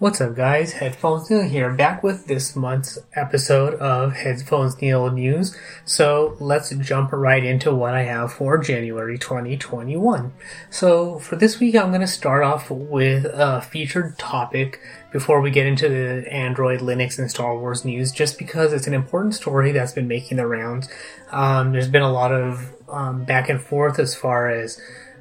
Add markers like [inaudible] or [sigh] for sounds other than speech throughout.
What's up, guys? Headphones Neil here, back with this month's episode of Headphones Neil News. So let's jump right into what I have for January 2021. So for this week, I'm going to start off with a featured topic before we get into the Android, Linux, and Star Wars news, just because it's an important story that's been making the rounds. Um, there's been a lot of um, back and forth as far as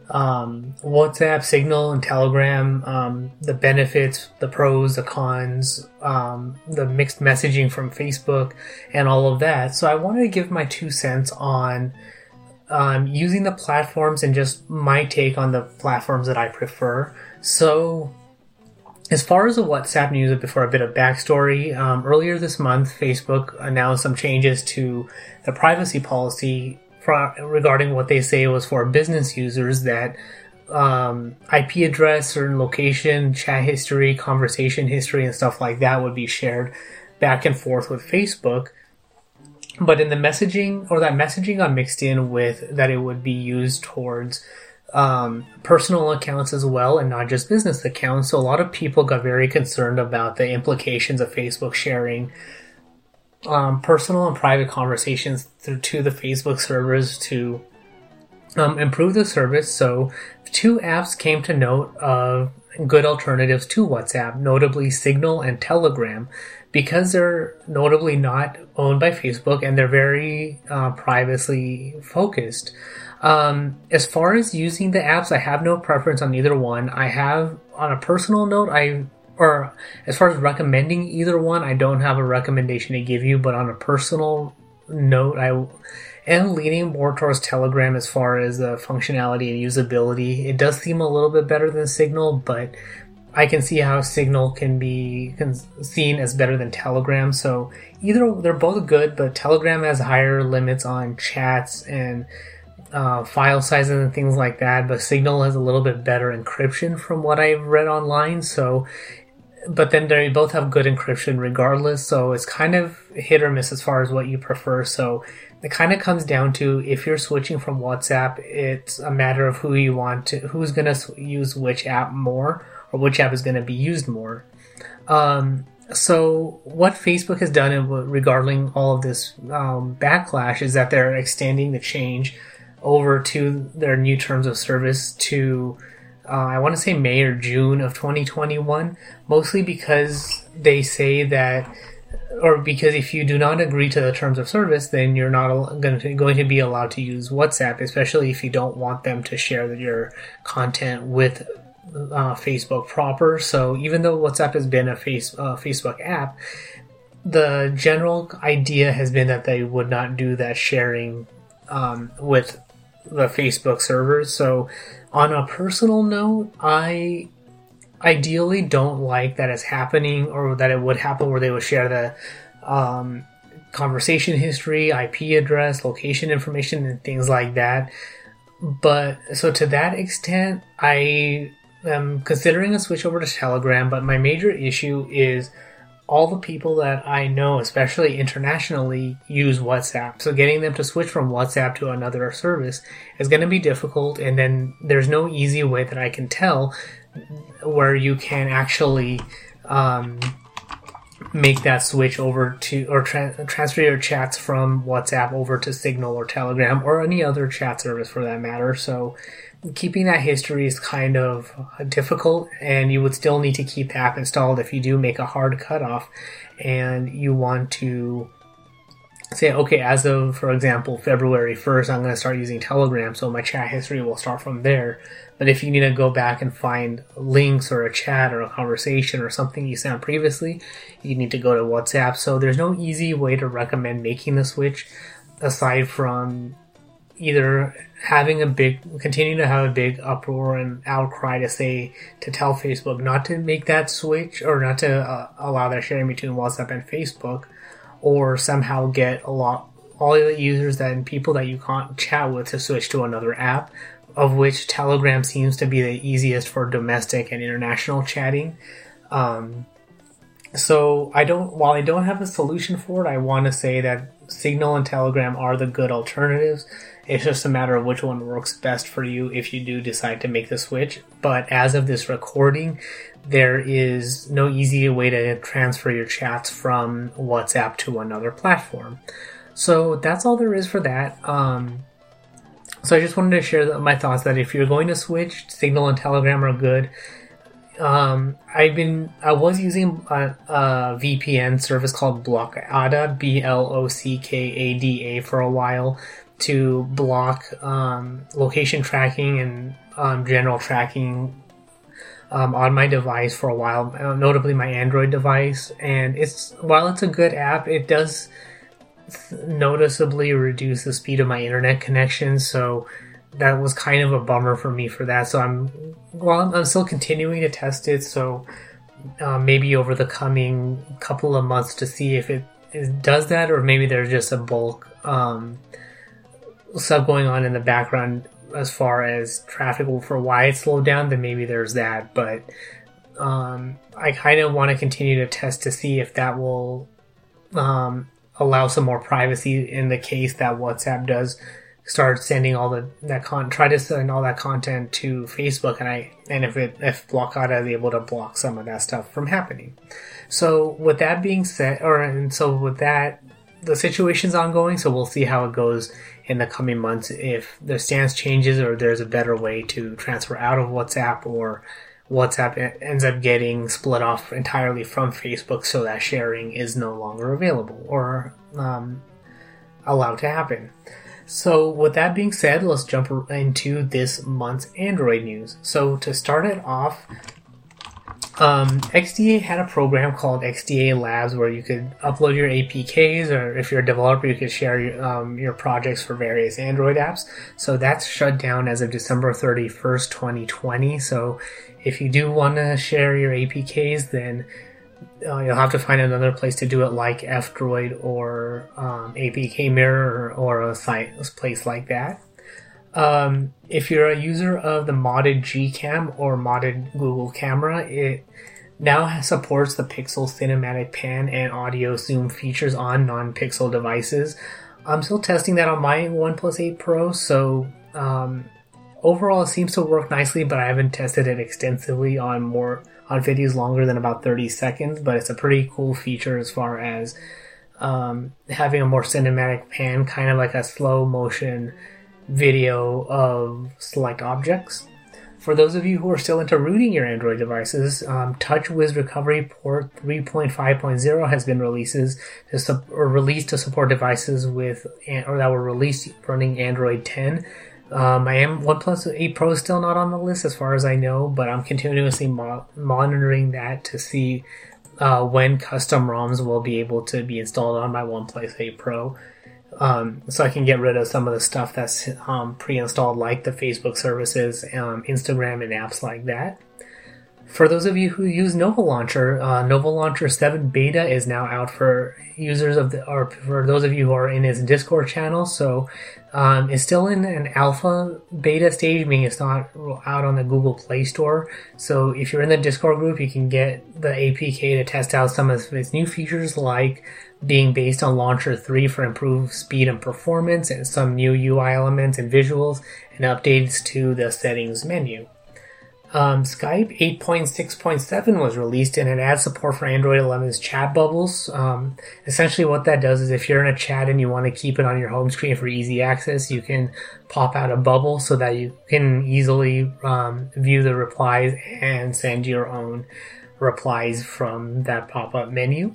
um, WhatsApp, Signal, and Telegram, um, the benefits, the pros, the cons, um, the mixed messaging from Facebook, and all of that. So I wanted to give my two cents on um, using the platforms and just my take on the platforms that I prefer. So as far as the WhatsApp news, before a bit of backstory, um, earlier this month, Facebook announced some changes to the privacy policy regarding what they say was for business users that um, IP address, certain location, chat history, conversation history, and stuff like that would be shared back and forth with Facebook. But in the messaging, or that messaging got mixed in with that it would be used towards um, personal accounts as well and not just business accounts. So a lot of people got very concerned about the implications of Facebook sharing um, personal and private conversations through to the Facebook servers to um, improve the service. So, two apps came to note of good alternatives to WhatsApp, notably Signal and Telegram, because they're notably not owned by Facebook and they're very uh, privacy focused. Um, as far as using the apps, I have no preference on either one. I have, on a personal note, I or as far as recommending either one, I don't have a recommendation to give you, but on a personal note, I am leaning more towards Telegram as far as the functionality and usability. It does seem a little bit better than Signal, but I can see how Signal can be seen as better than Telegram. So either they're both good, but Telegram has higher limits on chats and uh, file sizes and things like that. But Signal has a little bit better encryption from what I've read online. So but then they both have good encryption regardless, so it's kind of hit or miss as far as what you prefer. So it kind of comes down to if you're switching from WhatsApp, it's a matter of who you want to, who's going to use which app more, or which app is going to be used more. Um, so what Facebook has done in regarding all of this um, backlash is that they're extending the change over to their new terms of service to uh, I want to say May or June of 2021, mostly because they say that, or because if you do not agree to the terms of service, then you're not going to, going to be allowed to use WhatsApp, especially if you don't want them to share your content with uh, Facebook proper. So even though WhatsApp has been a face, uh, Facebook app, the general idea has been that they would not do that sharing um, with the Facebook servers. So on a personal note, I ideally don't like that it's happening or that it would happen where they would share the um, conversation history, IP address, location information, and things like that. But so to that extent, I am considering a switch over to Telegram, but my major issue is all the people that I know, especially internationally, use WhatsApp. So getting them to switch from WhatsApp to another service is going to be difficult. And then there's no easy way that I can tell where you can actually um, make that switch over to or tra- transfer your chats from WhatsApp over to Signal or Telegram or any other chat service for that matter. So keeping that history is kind of uh, difficult and you would still need to keep the app installed if you do make a hard cutoff and you want to say okay as of for example february 1st i'm going to start using telegram so my chat history will start from there. But if you need to go back and find links or a chat or a conversation or something you sent previously you need to go to whatsapp. So there's no easy way to recommend making the switch aside from either having a big continuing to have a big uproar and outcry to say to tell Facebook not to make that switch or not to uh, allow that sharing between WhatsApp and Facebook, or somehow get a lot all the users and people that you can't chat with to switch to another app, of which Telegram seems to be the easiest for domestic and international chatting. Um, so I don't while I don't have a solution for it, I want to say that Signal and Telegram are the good alternatives it's just a matter of which one works best for you if you do decide to make the switch. But as of this recording, there is no easy way to transfer your chats from WhatsApp to another platform. So that's all there is for that. Um, so I just wanted to share my thoughts that if you're going to switch, Signal and Telegram are good. Um, I've been I was using a, a VPN service called Blockada, B L O C K A D A, for a while to block um, location tracking and um, general tracking um, on my device for a while, uh, notably my Android device. And it's while it's a good app, it does noticeably reduce the speed of my internet connection. So that was kind of a bummer for me for that. So I'm well, I'm still continuing to test it. So uh, maybe over the coming couple of months to see if it, it does that, or maybe there's just a bulk um, stuff going on in the background as far as traffic for why it slowed down, then maybe there's that. But um, I kind of want to continue to test to see if that will um, allow some more privacy in the case that WhatsApp does start sending all the that con try to send all that content to Facebook and I and if it if Blockada is able to block some of that stuff from happening. So with that being said, or and so with that, the situation's ongoing. So we'll see how it goes in the coming months if the stance changes or there's a better way to transfer out of WhatsApp or WhatsApp ends up getting split off entirely from Facebook so that sharing is no longer available or um, allowed to happen. So, with that being said, let's jump into this month's Android news. So, to start it off, um, XDA had a program called XDA Labs where you could upload your APKs, or if you're a developer, you could share your, um, your projects for various Android apps. So that's shut down as of December 31st, 2020. So if you do want to share your APKs, then uh, you'll have to find another place to do it, like F-Droid or um, APK Mirror or, or a site a place like that. Um, if you're a user of the modded Gcam or modded Google Camera, it now supports the Pixel Cinematic Pan and Audio Zoom features on non-Pixel devices. I'm still testing that on my OnePlus 8 Pro, so um, overall it seems to work nicely, but I haven't tested it extensively on more on videos longer than about 30 seconds. But it's a pretty cool feature as far as um, having a more cinematic pan, kind of like a slow motion video of select objects. For those of you who are still into rooting your Android devices, um, TouchWiz Recovery Port 3.5.0 has been releases to su- or released to support devices with or that were released running Android 10. Um, I am OnePlus 8 Pro is still not on the list as far as I know, but I'm continuously mo- monitoring that to see uh, when custom ROMs will be able to be installed on my OnePlus 8 Pro um, so I can get rid of some of the stuff that's um, pre-installed, like the Facebook services, um, Instagram, and apps like that. For those of you who use Nova Launcher, uh, Nova Launcher 7 beta is now out for users of the, or for those of you who are in his Discord channel. So um, it's still in an alpha beta stage, meaning it's not out on the Google Play Store. So if you're in the Discord group, you can get the APK to test out some of its new features, like being based on Launcher 3 for improved speed and performance, and some new UI elements and visuals, and updates to the settings menu. Um, Skype 8.6.7 was released and it adds support for Android 11's chat bubbles. Um, essentially, what that does is if you're in a chat and you want to keep it on your home screen for easy access, you can pop out a bubble so that you can easily um, view the replies and send your own replies from that pop up menu.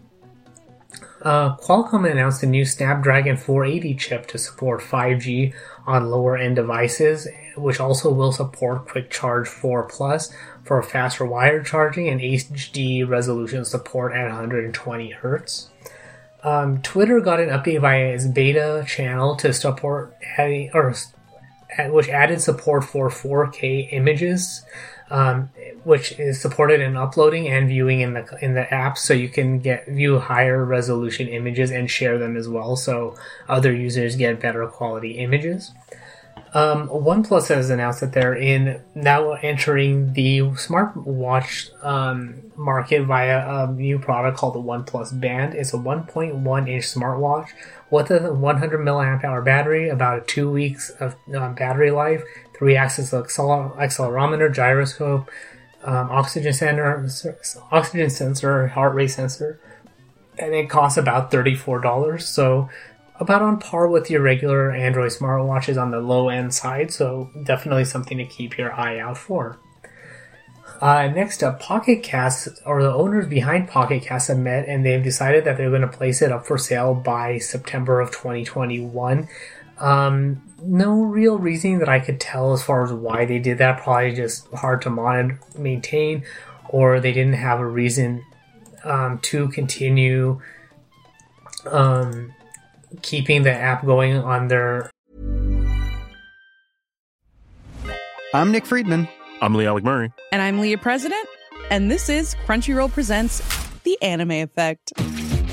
Uh, Qualcomm announced a new Snapdragon 480 chip to support 5G on lower end devices, which also will support Quick Charge 4 Plus for faster wire charging and HD resolution support at 120 Hz. Um, Twitter got an update via its beta channel to support or which added support for 4K images um, which is supported in uploading and viewing in the in the app, so you can get view higher resolution images and share them as well, so other users get better quality images. Um, OnePlus has announced that they're in now entering the smartwatch um, market via a new product called the OnePlus Band. It's a 1.1 inch smartwatch with a 100 milliamp hour battery, about two weeks of um, battery life, three axis accelerometer, gyroscope, um, oxygen sensor, oxygen sensor, heart rate sensor, and it costs about thirty-four dollars. So about on par with your regular Android smartwatches on the low end side. So definitely something to keep your eye out for. Uh, next up, Pocket Cast, or the owners behind Pocket Cast have met and they've decided that they're going to place it up for sale by September of 2021. Um, no real reason that I could tell as far as why they did that. Probably just hard to monitor, maintain, or they didn't have a reason um, to continue um, keeping the app going on their. I'm Nick Friedman. I'm Lee Alec Murray. And I'm Leah President, and this is Crunchyroll Presents The Anime Effect.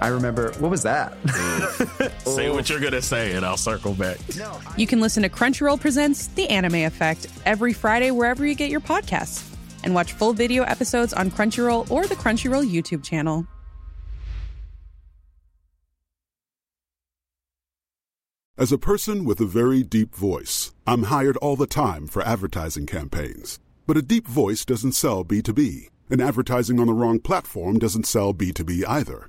I remember, what was that? [laughs] Say what you're gonna say, and I'll circle back. you can listen to Crunchyroll Presents The Anime Effect every Friday wherever you get your podcasts. And watch full video episodes on Crunchyroll or the Crunchyroll YouTube channel. As a person with a very deep voice, I'm hired all the time for advertising campaigns. But a deep voice doesn't sell B2B, and advertising on the wrong platform doesn't sell B2B either.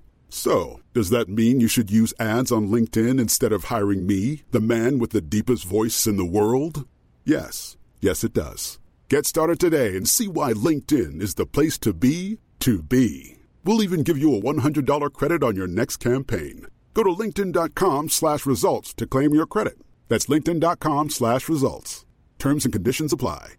So, does that mean you should use ads on LinkedIn instead of hiring me, the man with the deepest voice in the world? Yes. Yes, it does. Get started today and see why LinkedIn is the place to be to be. We'll even give you a $100 credit on your next campaign. Go to linkedin.com slash results to claim your credit. That's linkedin.com slash results. Terms and conditions apply.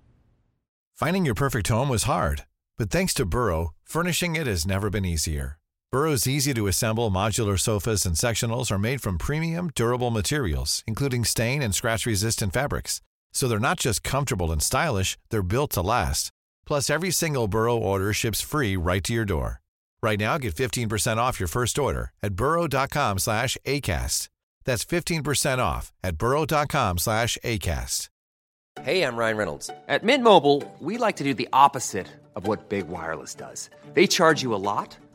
Finding your perfect home was hard, but thanks to Burrow, furnishing it has never been easier. Burrow's easy to assemble modular sofas and sectionals are made from premium, durable materials, including stain and scratch resistant fabrics. So they're not just comfortable and stylish, they're built to last. Plus, every single Burrow order ships free right to your door. Right now, get 15% off your first order at burrow.com slash ACAST. That's 15% off at burrow.com slash ACAST. Hey, I'm Ryan Reynolds. At Mint Mobile, we like to do the opposite of what Big Wireless does. They charge you a lot,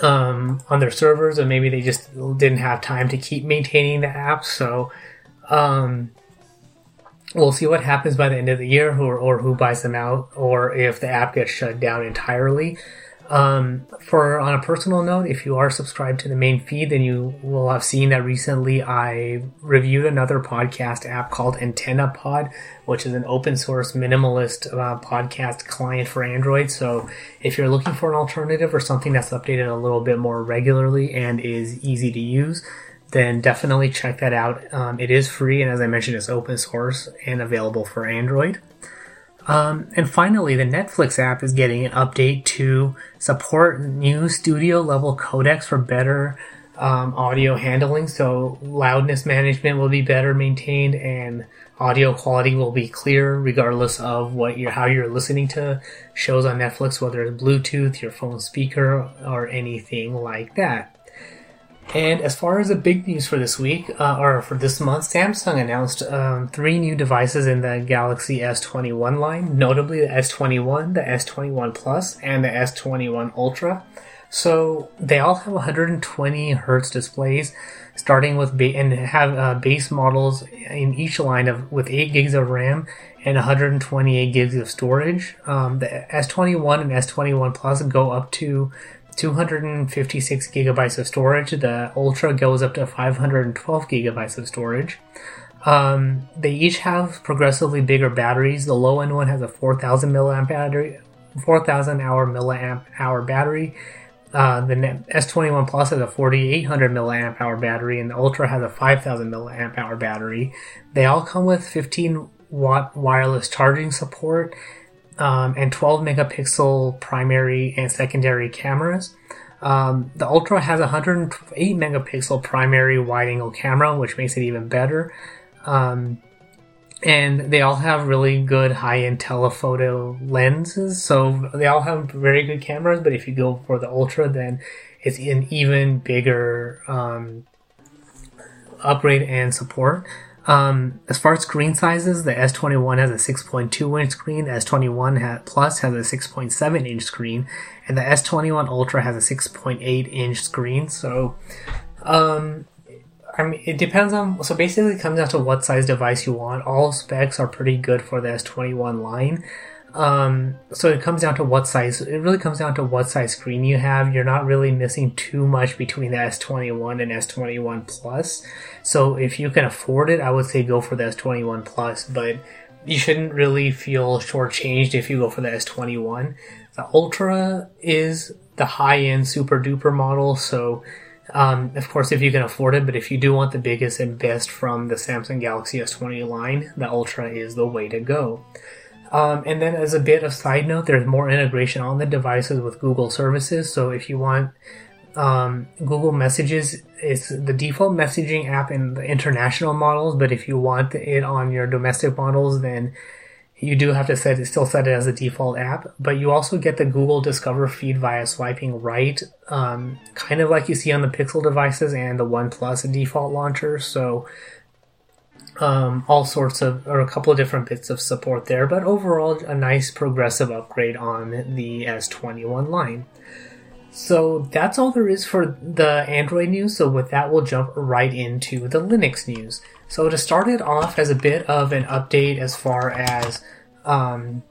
um, on their servers, and maybe they just didn't have time to keep maintaining the app. So, um, we'll see what happens by the end of the year, or, or who buys them out, or if the app gets shut down entirely. Um, for on a personal note, if you are subscribed to the main feed, then you will have seen that recently I reviewed another podcast app called Antenna Pod, which is an open source minimalist uh, podcast client for Android. So if you're looking for an alternative or something that's updated a little bit more regularly and is easy to use, then definitely check that out. Um, it is free, and as I mentioned, it's open source and available for Android. Um, and finally, the Netflix app is getting an update to support new studio level codecs for better um, audio handling. So loudness management will be better maintained, and audio quality will be clear regardless of what you're how you're listening to shows on Netflix, whether it's Bluetooth, your phone speaker, or anything like that. And as far as the big news for this week, uh, or for this month, Samsung announced um, three new devices in the Galaxy S21 line, notably the S21, the S21 Plus, and the S21 Ultra. So they all have 120 hertz displays, starting with ba- and have uh, base models in each line of with 8 gigs of RAM and 128 gigs of storage. Um, the S21 and S21 Plus go up to 256 gigabytes of storage. The Ultra goes up to 512 gigabytes of storage. Um, they each have progressively bigger batteries. The low end one has a 4,000 milliamp battery, 4,000 hour milliamp hour battery. Uh, the S21 Plus has a 4,800 milliamp hour battery, and the Ultra has a 5,000 milliamp hour battery. They all come with 15 watt wireless charging support um, and 12 megapixel primary and secondary cameras. Um, the Ultra has a 108 megapixel primary wide angle camera, which makes it even better. Um, and they all have really good high end telephoto lenses, so they all have very good cameras. But if you go for the Ultra, then it's an even bigger um, upgrade and support. Um, as far as screen sizes, the S21 has a 6.2 inch screen, the S21 ha- Plus has a 6.7 inch screen, and the S21 Ultra has a 6.8 inch screen. So, um, I mean, it depends on. So basically, it comes down to what size device you want. All specs are pretty good for the S21 line. Um, so it comes down to what size. It really comes down to what size screen you have. You're not really missing too much between the S21 and S21 Plus. So if you can afford it, I would say go for the S21 Plus. But you shouldn't really feel shortchanged if you go for the S21. The Ultra is the high-end super duper model. So um, of course, if you can afford it, but if you do want the biggest and best from the Samsung Galaxy S20 line, the Ultra is the way to go. Um, and then, as a bit of side note, there's more integration on the devices with Google services. So, if you want um, Google Messages, it's the default messaging app in the international models. But if you want it on your domestic models, then you do have to set it, still set it as a default app. But you also get the Google Discover feed via swiping right, um, kind of like you see on the Pixel devices and the OnePlus default launcher. So um, all sorts of, or a couple of different bits of support there, but overall a nice progressive upgrade on the S21 line. So that's all there is for the Android news. So with that, we'll jump right into the Linux news. So to start it off as a bit of an update as far as um,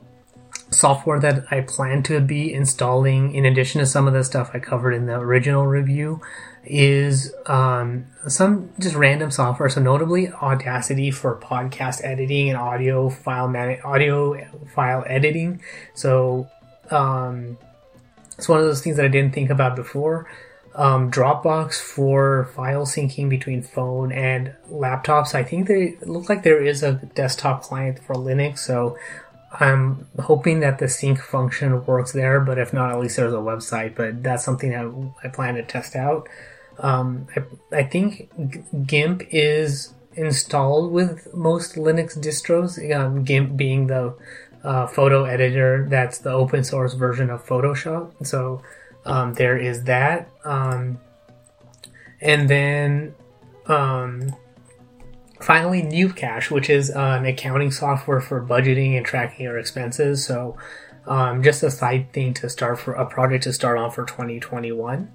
software that I plan to be installing, in addition to some of the stuff I covered in the original review is um, some just random software. So notably Audacity for podcast editing and audio file man- audio file editing. So um, it's one of those things that I didn't think about before. Um, Dropbox for file syncing between phone and laptops. I think they look like there is a desktop client for Linux, so I'm hoping that the sync function works there. But if not, at least there's a website. But that's something that I plan to test out. Um, I, I think GIMP is installed with most Linux distros. Um, GIMP being the uh, photo editor that's the open source version of Photoshop. So um, there is that. Um, and then um, finally, GnuCash, which is an accounting software for budgeting and tracking your expenses. So um, just a side thing to start for a project to start on for 2021.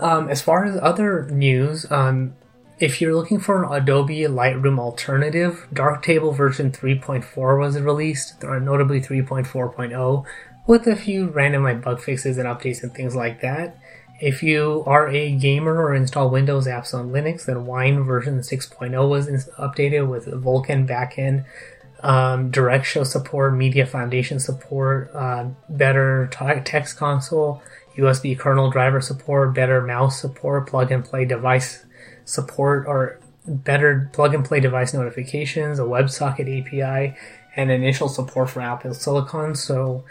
Um, as far as other news, um, if you're looking for an Adobe Lightroom alternative, Darktable version 3.4 was released, or notably 3.4.0, with a few random bug fixes and updates and things like that. If you are a gamer or install Windows apps on Linux, then Wine version 6.0 was updated with Vulkan backend, um, Direct Show support, Media Foundation support, uh, better text console, USB kernel driver support, better mouse support, plug and play device support, or better plug and play device notifications, a WebSocket API, and initial support for Apple Silicon. So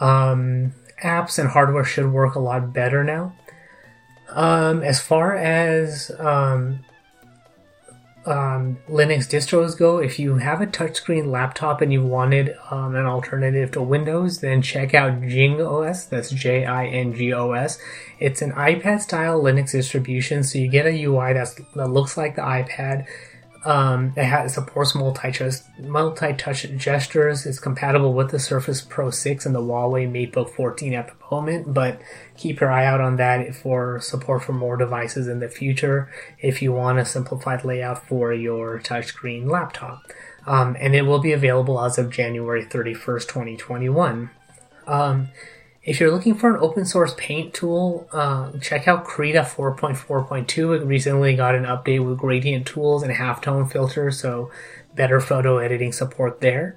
um, apps and hardware should work a lot better now. Um, as far as um, um, Linux distros go, if you have a touchscreen laptop and you wanted um, an alternative to Windows, then check out Jing OS. That's J I N G O S. It's an iPad style Linux distribution, so you get a UI that looks like the iPad. Um, it, has, it supports multi-touch, gestures. It's compatible with the Surface Pro 6 and the Huawei MateBook 14 at the moment, but keep your eye out on that for support for more devices in the future if you want a simplified layout for your touchscreen laptop. Um, and it will be available as of January 31st, 2021. Um, if you're looking for an open source paint tool, uh, check out Krita 4.4.2. It recently got an update with gradient tools and halftone filters, so better photo editing support there.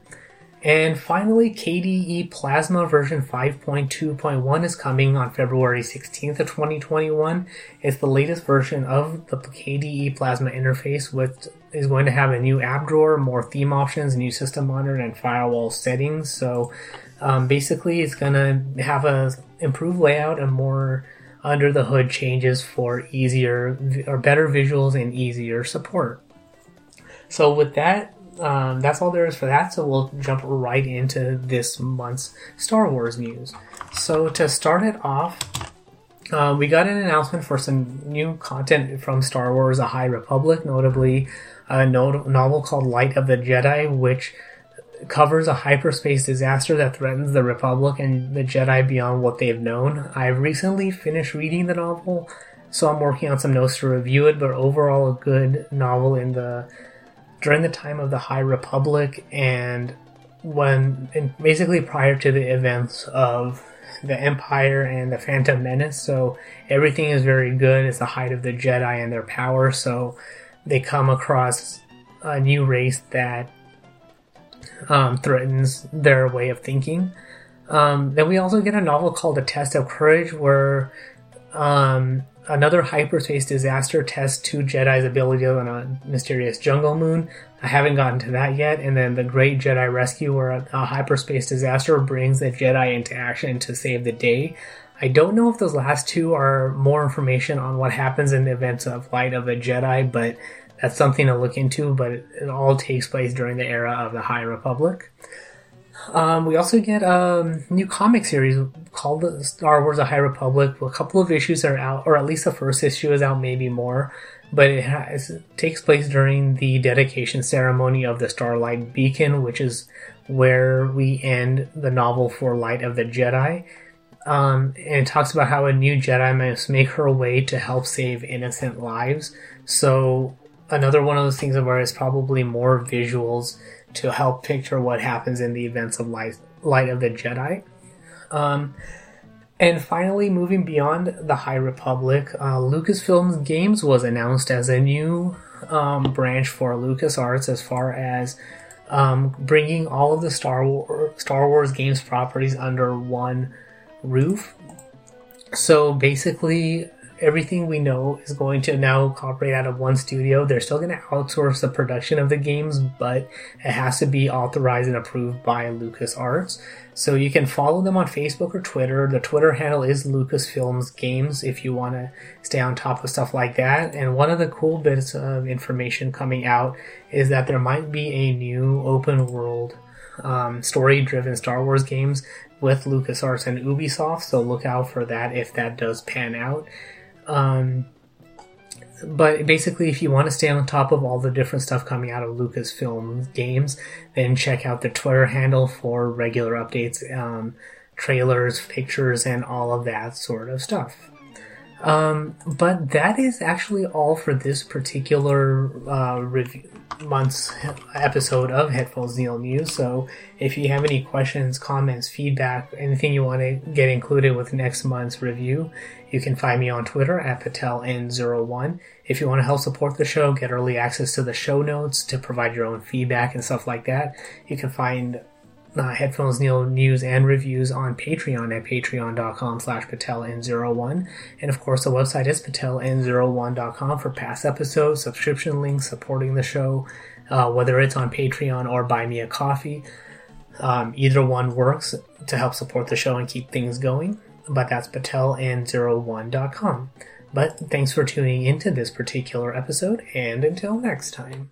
And finally, KDE Plasma version 5.2.1 is coming on February 16th of 2021. It's the latest version of the KDE Plasma interface, which is going to have a new app drawer, more theme options, new system monitor, and firewall settings. So um, basically, it's to have a improved layout and more under the hood changes for easier or better visuals and easier support. So with that, um, that's all there is for that. So we'll jump right into this month's Star Wars news. So to start it off, uh, we got an announcement for some new content from Star Wars: A High Republic, notably a novel called Light of the Jedi, which covers a hyperspace disaster that threatens the Republic and the Jedi beyond what they've known. I've recently finished reading the novel, so I'm working on some notes to review it, but overall, a good novel in the during the time of the High Republic and when basically prior to the events of the Empire and the Phantom Menace. So everything is very good. It's the height of the Jedi and their power. So they come across a new race that um, threatens their way of thinking. Um, then we also get a novel called A Test of Courage, where um, another hyperspace disaster tests two Jedi's ability on a mysterious jungle moon. I haven't gotten to that yet. And then the Great Jedi Rescue, where a, a hyperspace disaster brings the Jedi into action to save the day. I don't know if those last two are more information on what happens in the events of Light of the Jedi, but that's something to look into. But it, all takes place during the era of the High Republic. Um, we also get a new comic series called Star Wars: The High Republic. A couple of issues are out, or at least the first issue is out, maybe more. But it, has, it takes place during the dedication ceremony of the Starlight Beacon, which is where we end the novel for Light of the Jedi. Um, and it talks about how a new Jedi must make her way to help save innocent lives. So another one of those things where it's probably more visuals to help picture what happens in the events of Light, Light of the Jedi. Um, and finally, moving beyond the High Republic, uh, Lucasfilms Games was announced as a new um, branch for LucasArts as far as um, bringing all of the Star Wars, Star Wars games properties under one roof. So basically, everything we know is going to now operate out of one studio. They're still going to outsource the production of the games, but it has to be authorized and approved by LucasArts. So you can follow them on Facebook or Twitter. The Twitter handle is Lucasfilms Games if you want to stay on top of stuff like that. And one of the cool bits of information coming out is that there might be a new open world um, story driven Star Wars games with LucasArts and Ubisoft, so look out for that if that does pan out. Um, but basically, if you want to stay on top of all the different stuff coming out of Lucasfilm games, then check out the Twitter handle for regular updates, um, trailers, pictures, and all of that sort of stuff. Um, but that is actually all for this particular uh, review, month's episode of Headphones Neil News. So if you have any questions, comments, feedback, anything you want to get included with next month's review, you can find me on Twitter at PatelN01. If you want to help support the show, get early access to the show notes to provide your own feedback and stuff like that, you can find uh, Headphones Neil news and reviews on Patreon at patreon.com slash pateln01. And of course, the website is pateln01.com for past episodes, subscription links supporting the show, uh, whether it's on Patreon or Buy Me a Coffee. Um, either one works to help support the show and keep things going, but that's pateln01.com. But thanks for tuning into this particular episode, and until next time.